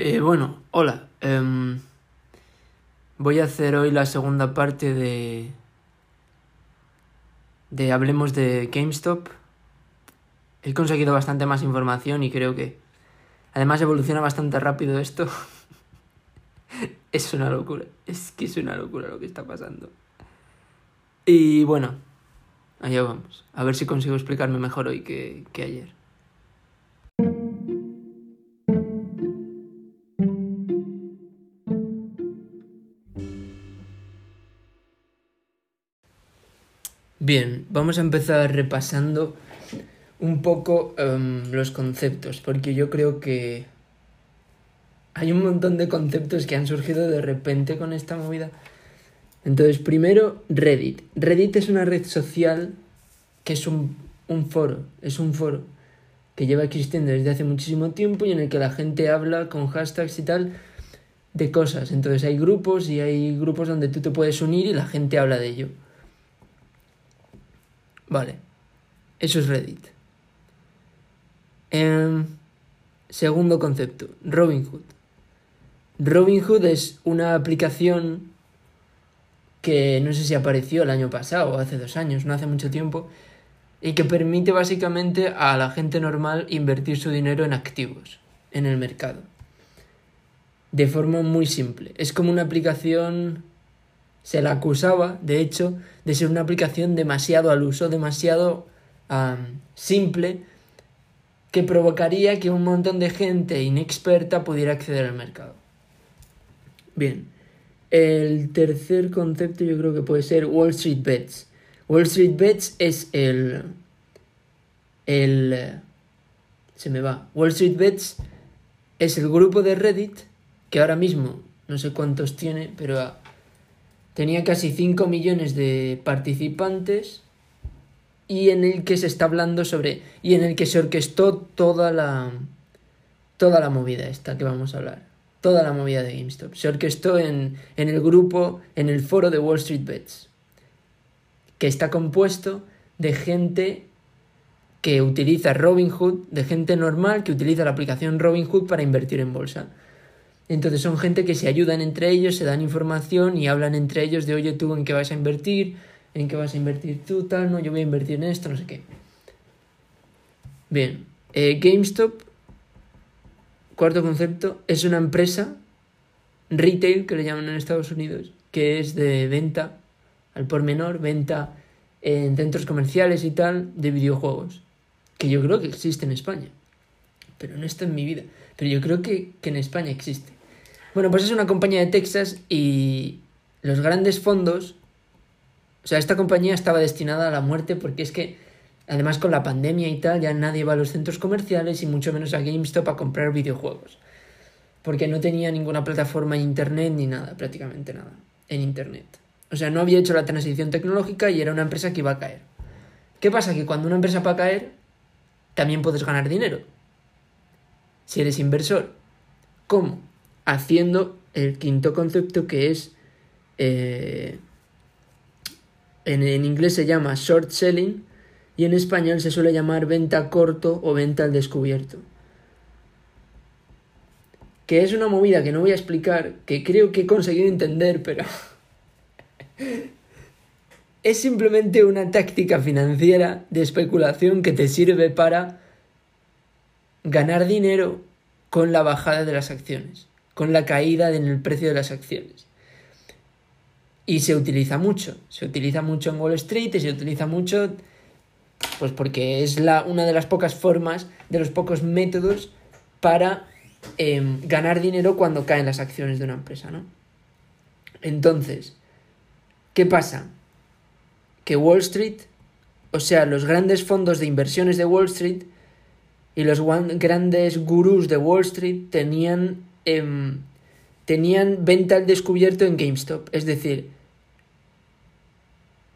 Eh, bueno, hola. Em, voy a hacer hoy la segunda parte de. de Hablemos de GameStop. He conseguido bastante más información y creo que. Además, evoluciona bastante rápido esto. es una locura. Es que es una locura lo que está pasando. Y bueno, allá vamos. A ver si consigo explicarme mejor hoy que, que ayer. Bien, vamos a empezar repasando un poco em, los conceptos, porque yo creo que hay un montón de conceptos que han surgido de repente con esta movida. Entonces, primero, Reddit. Reddit es una red social que es un, un foro, es un foro que lleva existiendo desde hace muchísimo tiempo y en el que la gente habla con hashtags y tal de cosas. Entonces hay grupos y hay grupos donde tú te puedes unir y la gente habla de ello. Vale. Eso es Reddit. Em, segundo concepto, Robinhood. Robinhood es una aplicación que no sé si apareció el año pasado o hace dos años, no hace mucho tiempo, y que permite básicamente a la gente normal invertir su dinero en activos, en el mercado. De forma muy simple. Es como una aplicación se la acusaba, de hecho, de ser una aplicación demasiado al uso, demasiado simple, que provocaría que un montón de gente inexperta pudiera acceder al mercado. Bien, el tercer concepto yo creo que puede ser Wall Street Bets. Wall Street Bets es el... el... se me va. Wall Street Bets es el grupo de Reddit que ahora mismo no sé cuántos tiene, pero tenía casi 5 millones de participantes y en el que se está hablando sobre y en el que se orquestó toda la toda la movida esta que vamos a hablar. Toda la movida de GameStop. Se orquestó en, en el grupo en el foro de Wall Street Bets que está compuesto de gente que utiliza Robinhood de gente normal que utiliza la aplicación Robinhood para invertir en bolsa entonces son gente que se ayudan entre ellos, se dan información y hablan entre ellos de, oye, tú en qué vas a invertir, en qué vas a invertir tú, tal, no, yo voy a invertir en esto, no sé qué. Bien, eh, GameStop, cuarto concepto, es una empresa retail, que le llaman en Estados Unidos, que es de venta al por menor, venta en centros comerciales y tal, de videojuegos, que yo creo que existe en España, pero no está en mi vida, pero yo creo que, que en España existe. Bueno, pues es una compañía de Texas y los grandes fondos, o sea, esta compañía estaba destinada a la muerte porque es que, además con la pandemia y tal, ya nadie va a los centros comerciales y mucho menos a GameStop a comprar videojuegos. Porque no tenía ninguna plataforma en Internet ni nada, prácticamente nada, en Internet. O sea, no había hecho la transición tecnológica y era una empresa que iba a caer. ¿Qué pasa? Que cuando una empresa va a caer, también puedes ganar dinero. Si eres inversor. ¿Cómo? Haciendo el quinto concepto que es, eh, en, en inglés se llama short selling y en español se suele llamar venta corto o venta al descubierto. Que es una movida que no voy a explicar, que creo que he conseguido entender, pero es simplemente una táctica financiera de especulación que te sirve para ganar dinero con la bajada de las acciones con la caída en el precio de las acciones. Y se utiliza mucho, se utiliza mucho en Wall Street y se utiliza mucho pues porque es la, una de las pocas formas, de los pocos métodos para em, ganar dinero cuando caen las acciones de una empresa, ¿no? Entonces, ¿qué pasa? Que Wall Street, o sea, los grandes fondos de inversiones de Wall Street y los grandes gurús de Wall Street tenían Em, tenían venta al descubierto en GameStop. Es decir,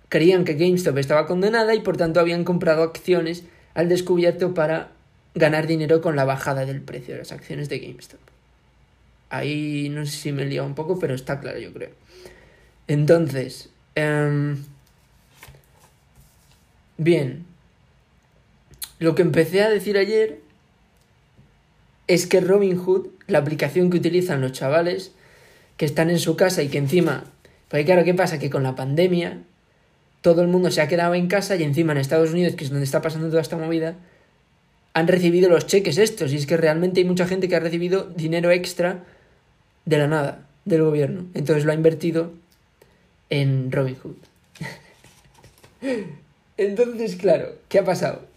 creían que GameStop estaba condenada y por tanto habían comprado acciones al descubierto para ganar dinero con la bajada del precio de las acciones de GameStop. Ahí no sé si me he liado un poco, pero está claro, yo creo. Entonces, em, bien, lo que empecé a decir ayer es que Robinhood, la aplicación que utilizan los chavales que están en su casa y que encima, porque claro, ¿qué pasa? Que con la pandemia todo el mundo se ha quedado en casa y encima en Estados Unidos, que es donde está pasando toda esta movida, han recibido los cheques estos. Y es que realmente hay mucha gente que ha recibido dinero extra de la nada, del gobierno. Entonces lo ha invertido en Robinhood. Entonces, claro, ¿qué ha pasado?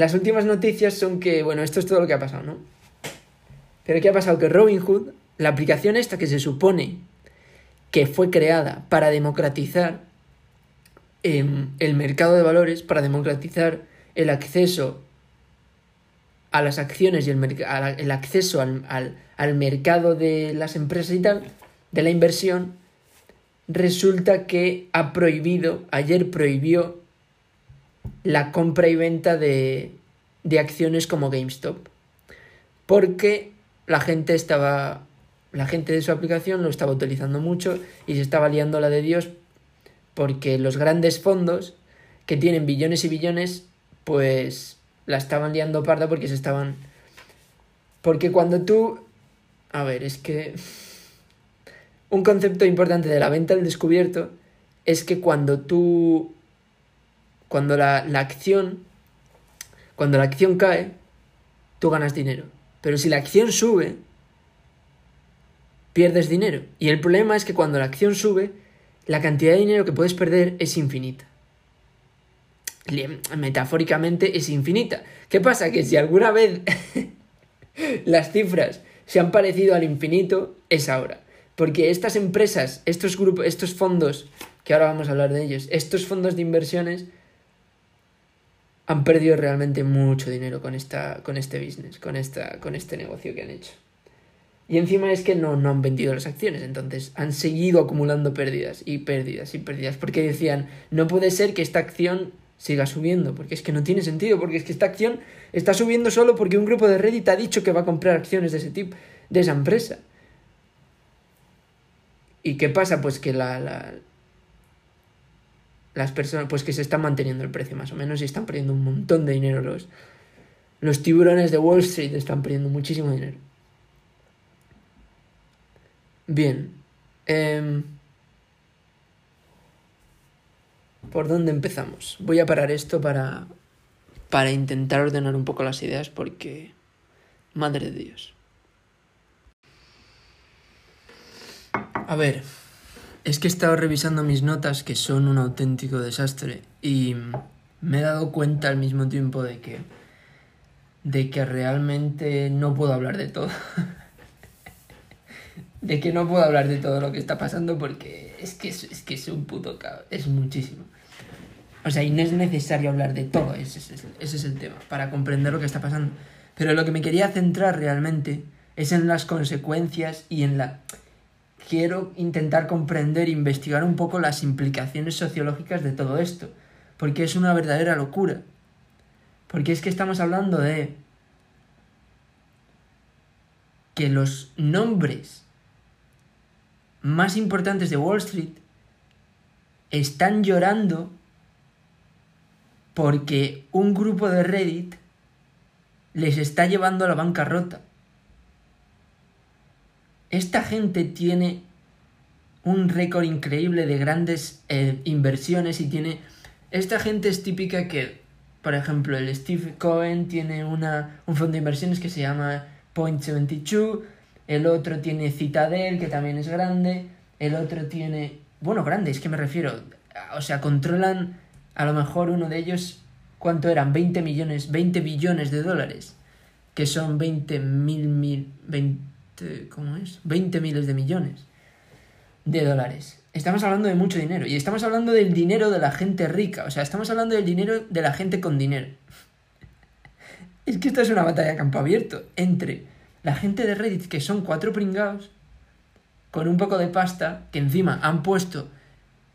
Las últimas noticias son que, bueno, esto es todo lo que ha pasado, ¿no? Pero ¿qué ha pasado? Que Robinhood, la aplicación esta que se supone que fue creada para democratizar em, el mercado de valores, para democratizar el acceso a las acciones y el, el acceso al, al, al mercado de las empresas y tal, de la inversión, resulta que ha prohibido, ayer prohibió la compra y venta de, de acciones como GameStop. Porque la gente estaba. La gente de su aplicación lo estaba utilizando mucho y se estaba liando la de Dios porque los grandes fondos que tienen billones y billones, pues la estaban liando parda porque se estaban. Porque cuando tú. A ver, es que. Un concepto importante de la venta al descubierto es que cuando tú cuando la, la acción, cuando la acción cae, tú ganas dinero. Pero si la acción sube, pierdes dinero. Y el problema es que cuando la acción sube, la cantidad de dinero que puedes perder es infinita. Metafóricamente es infinita. ¿Qué pasa? Que si alguna vez las cifras se han parecido al infinito, es ahora. Porque estas empresas, estos grupos, estos fondos, que ahora vamos a hablar de ellos, estos fondos de inversiones han perdido realmente mucho dinero con, esta, con este business, con, esta, con este negocio que han hecho. Y encima es que no, no han vendido las acciones, entonces han seguido acumulando pérdidas y pérdidas y pérdidas, porque decían, no puede ser que esta acción siga subiendo, porque es que no tiene sentido, porque es que esta acción está subiendo solo porque un grupo de Reddit ha dicho que va a comprar acciones de ese tipo, de esa empresa. ¿Y qué pasa? Pues que la, la, las personas, pues que se están manteniendo el precio más o menos y están perdiendo un montón de dinero los, los tiburones de Wall Street están perdiendo muchísimo dinero. Bien. Em, ¿Por dónde empezamos? Voy a parar esto para, para intentar ordenar un poco las ideas porque... Madre de Dios. A ver, es que he estado revisando mis notas que son un auténtico desastre y me he dado cuenta al mismo tiempo de que de que realmente no puedo hablar de todo. de que no puedo hablar de todo lo que está pasando porque es que es, que es un puto caos, es muchísimo. O sea, y no es necesario hablar de todo, ese, ese es el tema, para comprender lo que está pasando. Pero lo que me quería centrar realmente es en las consecuencias y en la quiero intentar comprender e investigar un poco las implicaciones sociológicas de todo esto, porque es una verdadera locura. Porque es que estamos hablando de que los nombres más importantes de Wall Street están llorando porque un grupo de Reddit les está llevando a la bancarrota esta gente tiene un récord increíble de grandes eh, inversiones y tiene... Esta gente es típica que, por ejemplo, el Steve Cohen tiene una, un fondo de inversiones que se llama Point 72, el otro tiene Citadel, que también es grande, el otro tiene... Bueno, grande, es que me refiero... O sea, controlan a lo mejor uno de ellos, ¿cuánto eran? 20 millones, 20 billones de dólares, que son 20 mil, mil, 20 ¿cómo es? 20 miles de millones de dólares. Estamos hablando de mucho dinero. Y estamos hablando del dinero de la gente rica. O sea, estamos hablando del dinero de la gente con dinero. es que esto es una batalla a campo abierto entre la gente de Reddit, que son cuatro pringados, con un poco de pasta, que encima han puesto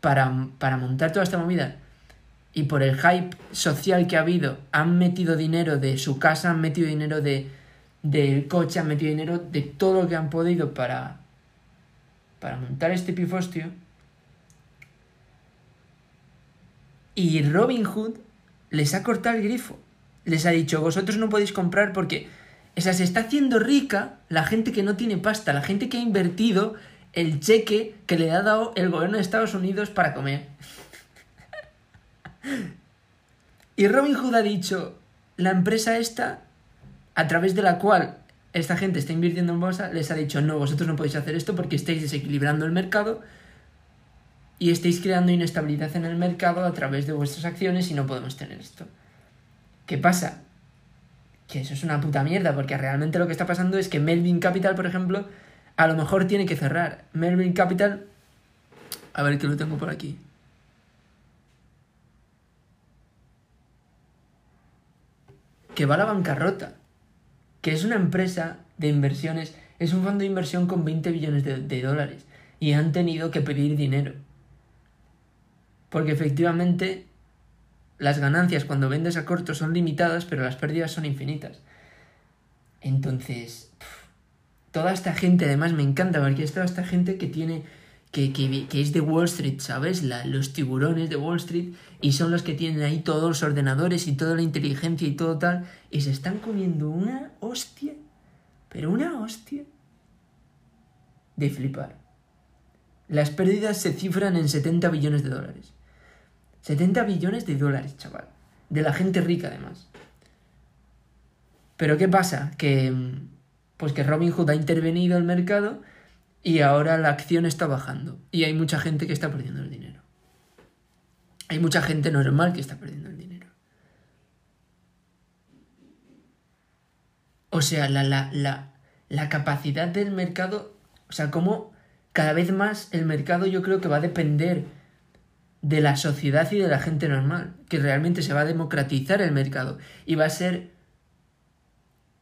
para, para montar toda esta movida, y por el hype social que ha habido, han metido dinero de su casa, han metido dinero de del coche, han metido dinero de todo lo que han podido para, para montar este pifostio. Y Robin Hood les ha cortado el grifo. Les ha dicho, vosotros no podéis comprar porque O sea, se está haciendo rica la gente que no tiene pasta, la gente que ha invertido el cheque que le ha dado el gobierno de Estados Unidos para comer. y Robin Hood ha dicho, la empresa esta, a través de la cual esta gente está invirtiendo en bolsa, les ha dicho, no, vosotros no podéis hacer esto porque estáis desequilibrando el mercado y estáis creando inestabilidad en el mercado a través de vuestras acciones y no podemos tener esto. ¿Qué pasa? Que eso es una puta mierda, porque realmente lo que está pasando es que Melvin Capital, por ejemplo, a lo mejor tiene que cerrar. Melvin Capital. A ver que lo tengo por aquí. Que va a la bancarrota. Que es una empresa de inversiones. Es un fondo de inversión con 20 billones de, dólares. Y han tenido que pedir dinero. Porque efectivamente las ganancias cuando vendes a corto son limitadas, pero las pérdidas son infinitas. Entonces, toda esta gente, además me encanta, porque es toda esta gente que tiene, que, es de Wall Street, ¿sabes? La, los tiburones de Wall Street, y son los que tienen ahí todos los ordenadores y toda la inteligencia y todo tal, y se están comiendo una hostia, pero una hostia, de flipar. Las pérdidas se cifran en 70 billones de dólares. 70 billones de dólares, chaval. De la gente rica, además. Pero ¿qué pasa? Que. Pues que Robin Hood ha intervenido el mercado y ahora la acción está bajando. Y hay mucha gente que está perdiendo el dinero. Hay mucha gente normal que está perdiendo el dinero. O sea, la, la, la, la capacidad del mercado. O sea, como cada vez más el mercado yo creo que va a depender de la sociedad y de la gente normal, que realmente se va a democratizar el mercado y va a ser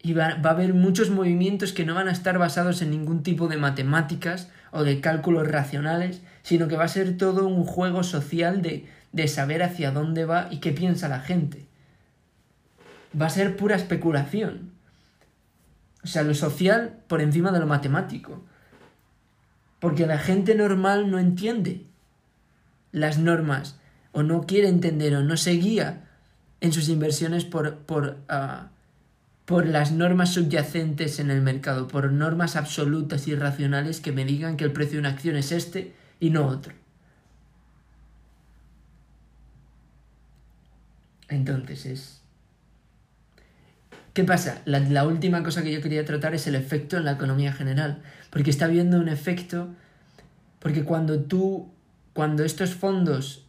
y va, a haber muchos movimientos que no van a estar basados en ningún tipo de matemáticas o de cálculos racionales, sino que va a ser todo un juego social de, de saber hacia dónde va y qué piensa la gente. Va a ser pura especulación. O sea, lo social por encima de lo matemático. Porque la gente normal no entiende las normas o no quiere entender o no se guía en sus inversiones por, por, ah, por las normas subyacentes en el mercado, por normas absolutas y racionales que me digan que el precio de una acción es este y no otro. Entonces es... ¿Qué pasa? La, última cosa que yo quería tratar es el efecto en la economía general, porque está habiendo un efecto, porque cuando tú cuando estos fondos,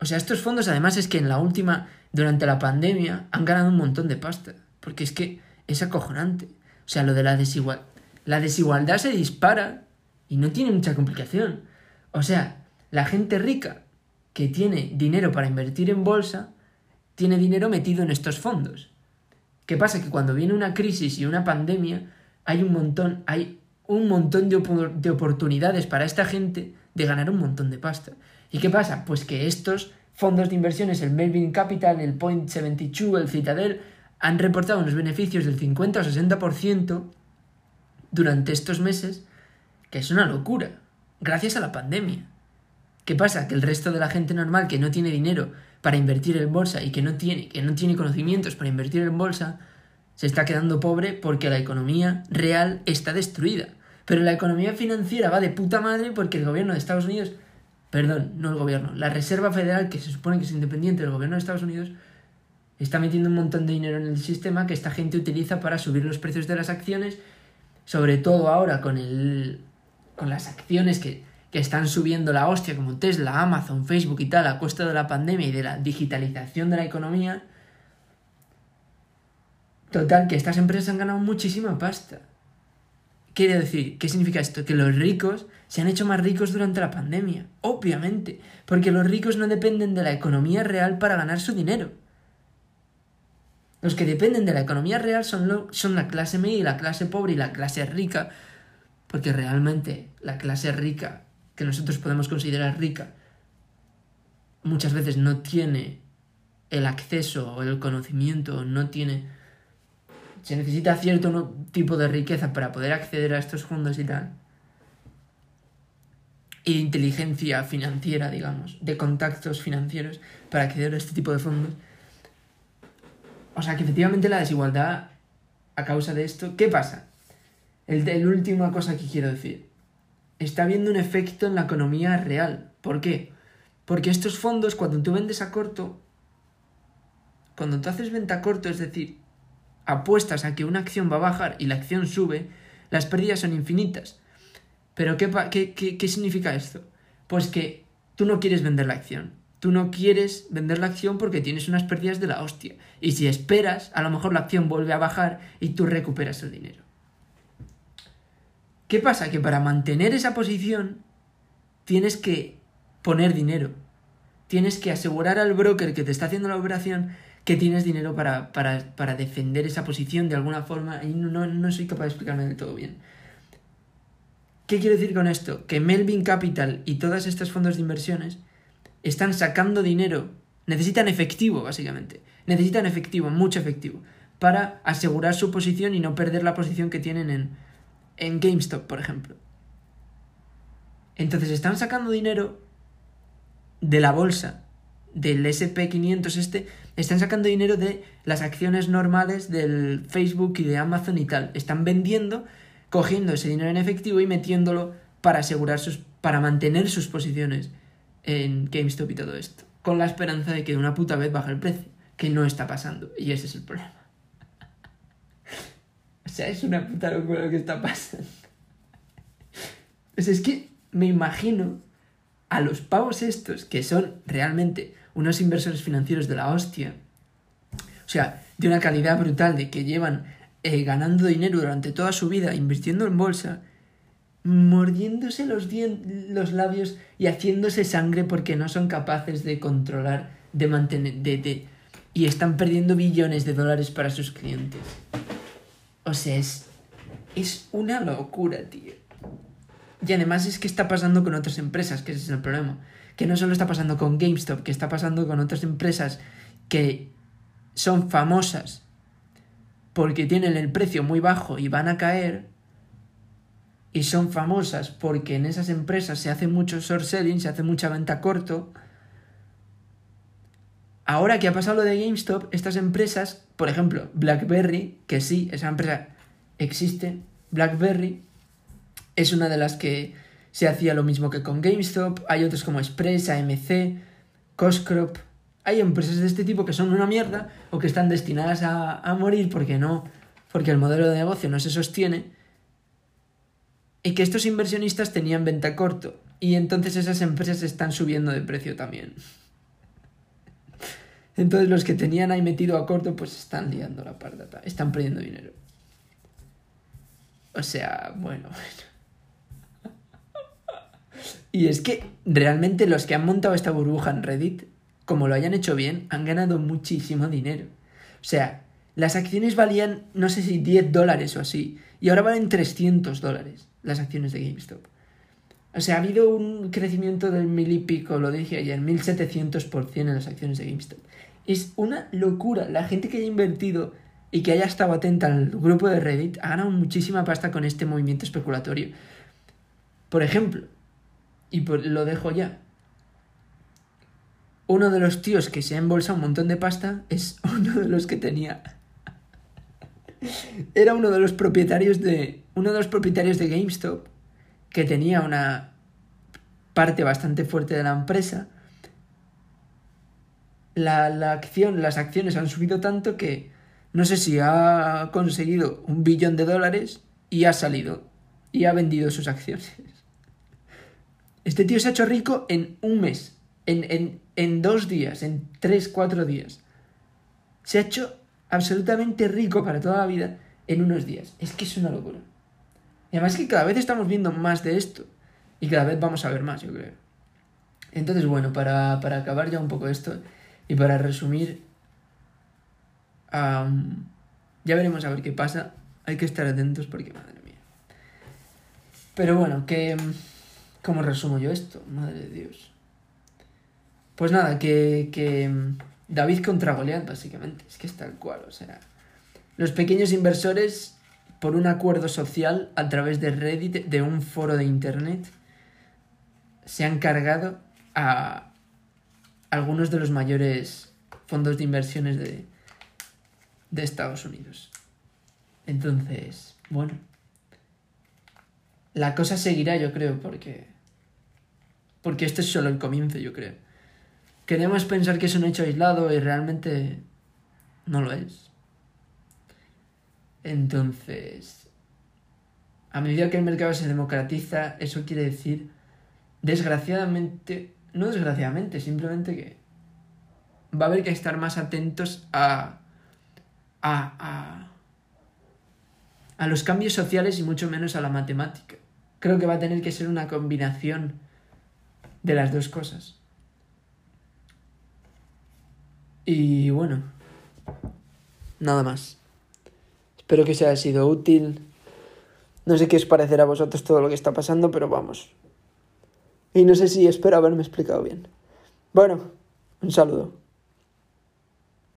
o sea, estos fondos además es que en la última, durante la pandemia, han ganado un montón de pasta, porque es que es acojonante. O sea, lo de la desigualdad, la desigualdad se dispara y no tiene mucha complicación. O sea, la gente rica que tiene dinero para invertir en bolsa, tiene dinero metido en estos fondos. ¿Qué pasa? Que cuando viene una crisis y una pandemia, hay un montón, hay un montón de, de oportunidades para esta gente de ganar un montón de pasta. ¿Y qué pasa? Pues que estos fondos de inversiones, el Melvin Capital, el Point 72, el Citadel, han reportado unos beneficios del 50 o 60% durante estos meses, que es una locura, gracias a la pandemia. ¿Qué pasa? Que el resto de la gente normal que no tiene dinero para invertir en bolsa y que no tiene, que no tiene conocimientos para invertir en bolsa, se está quedando pobre porque la economía real está destruida. Pero la economía financiera va de puta madre porque el gobierno de Estados Unidos, perdón, no el gobierno, la Reserva Federal, que se supone que es independiente del gobierno de Estados Unidos, está metiendo un montón de dinero en el sistema que esta gente utiliza para subir los precios de las acciones, sobre todo ahora con, el, con las acciones que, que están subiendo la hostia, como Tesla, Amazon, Facebook y tal, a costa de la pandemia y de la digitalización de la economía. Total, que estas empresas han ganado muchísima pasta quiere decir? ¿Qué significa esto? Que los ricos se han hecho más ricos durante la pandemia, obviamente, porque los ricos no dependen de la economía real para ganar su dinero. Los que dependen de la economía real son, son la clase media y la clase pobre y la clase rica, porque realmente la clase rica, que nosotros podemos considerar rica, muchas veces no tiene el acceso o el conocimiento, no tiene se necesita cierto tipo de riqueza para poder acceder a estos fondos y tal. Y inteligencia financiera, digamos, de contactos financieros para acceder a este tipo de fondos. O sea que efectivamente la desigualdad a causa de esto. ¿Qué pasa? El, última cosa que quiero decir. Está habiendo un efecto en la economía real. ¿Por qué? Porque estos fondos, cuando tú vendes a corto, cuando tú haces venta a corto, es decir, apuestas a que una acción va a bajar y la acción sube, las pérdidas son infinitas. Pero ¿qué, qué, qué significa esto? Pues que tú no quieres vender la acción. Tú no quieres vender la acción porque tienes unas pérdidas de la hostia. Y si esperas, a lo mejor la acción vuelve a bajar y tú recuperas el dinero. ¿Qué pasa? Que para mantener esa posición tienes que poner dinero. Tienes que asegurar al broker que te está haciendo la operación que tienes dinero para, para, defender esa posición de alguna forma y no, no soy capaz de explicarme del todo bien. ¿Qué quiero decir con esto? Que Melvin Capital y todos estos fondos de inversiones están sacando dinero, necesitan efectivo, básicamente. Necesitan efectivo, mucho efectivo, para asegurar su posición y no perder la posición que tienen en, en GameStop, por ejemplo. Entonces están sacando dinero de la bolsa, del SP500 este, están sacando dinero de las acciones normales del Facebook y de Amazon y tal. Están vendiendo, cogiendo ese dinero en efectivo y metiéndolo para asegurar sus, para mantener sus posiciones en GameStop y todo esto, con la esperanza de que de una puta vez baje el precio, que no está pasando, y ese es el problema. o sea, es una puta locura lo que está pasando. Pues es que me imagino a los pavos estos, que son realmente unos inversores financieros de la hostia, o sea, de una calidad brutal, de que llevan eh, ganando dinero durante toda su vida invirtiendo en bolsa, mordiéndose los, los labios y haciéndose sangre porque no son capaces de controlar, de mantener, de, y están perdiendo billones de dólares para sus clientes. O sea, es, es una locura, tío. Y además es que está pasando con otras empresas, que ese es el problema. Que no solo está pasando con GameStop, que está pasando con otras empresas que son famosas porque tienen el precio muy bajo y van a caer y son famosas porque en esas empresas se hace mucho short selling, se hace mucha venta corto. Ahora que ha pasado lo de GameStop, estas empresas, por ejemplo, BlackBerry, que sí, esa empresa existe, BlackBerry es una de las que se hacía lo mismo que con GameStop, hay otros como Express, AMC, Coscrop, hay empresas de este tipo que son una mierda o que están destinadas a, a morir porque no, porque el modelo de negocio no se sostiene y que estos inversionistas tenían venta corto y entonces esas empresas están subiendo de precio también. Entonces los que tenían ahí metido a corto pues están liando la parda, están perdiendo dinero. O sea, bueno, bueno. Y es que realmente los que han montado esta burbuja en Reddit, como lo hayan hecho bien, han ganado muchísimo dinero. O sea, las acciones valían, no sé si 10 dólares o así, y ahora valen 300 dólares las acciones de GameStop. O sea, ha habido un crecimiento del mil y pico, lo dije ayer, 1700% en las acciones de GameStop. Es una locura. La gente que haya invertido y que haya estado atenta al grupo de Reddit ha ganado muchísima pasta con este movimiento especulatorio. Por ejemplo, y lo dejo ya, uno de los tíos que se ha embolsado un montón de pasta es uno de los que tenía era uno de los propietarios de. Uno de los propietarios de GameStop que tenía una parte bastante fuerte de la empresa. La, acción, las acciones han subido tanto que no sé si ha conseguido un billón de dólares y ha salido y ha vendido sus acciones. Este tío se ha hecho rico en un mes, en, en, en dos días, en tres, cuatro días. Se ha hecho absolutamente rico para toda la vida en unos días. Es que es una locura. Y además que cada vez estamos viendo más de esto. Y cada vez vamos a ver más, yo creo. Entonces, bueno, para, acabar ya un poco esto y para resumir, ya veremos a ver qué pasa. Hay que estar atentos porque, madre mía. Pero bueno, que... ¿Cómo resumo yo esto? Madre de Dios. Pues nada, que... que David contra Goliat, básicamente. Es que es tal cual, o sea. Los pequeños inversores, por un acuerdo social a través de Reddit, de un foro de internet, se han cargado a algunos de los mayores fondos de inversiones de, de Estados Unidos. Entonces, bueno. La cosa seguirá, yo creo, porque. Porque este es solo el comienzo, yo creo. Queremos pensar que es un hecho aislado y realmente no lo es. Entonces, a medida que el mercado se democratiza, eso quiere decir, desgraciadamente, no desgraciadamente, simplemente que va a haber que estar más atentos a, a, a, a los cambios sociales y mucho menos a la matemática. Creo que va a tener que ser una combinación de las dos cosas. Y bueno, nada más. Espero que os haya sido útil. No sé qué os parecerá a vosotros todo lo que está pasando, pero vamos. Y no sé si espero haberme explicado bien. Bueno, un saludo.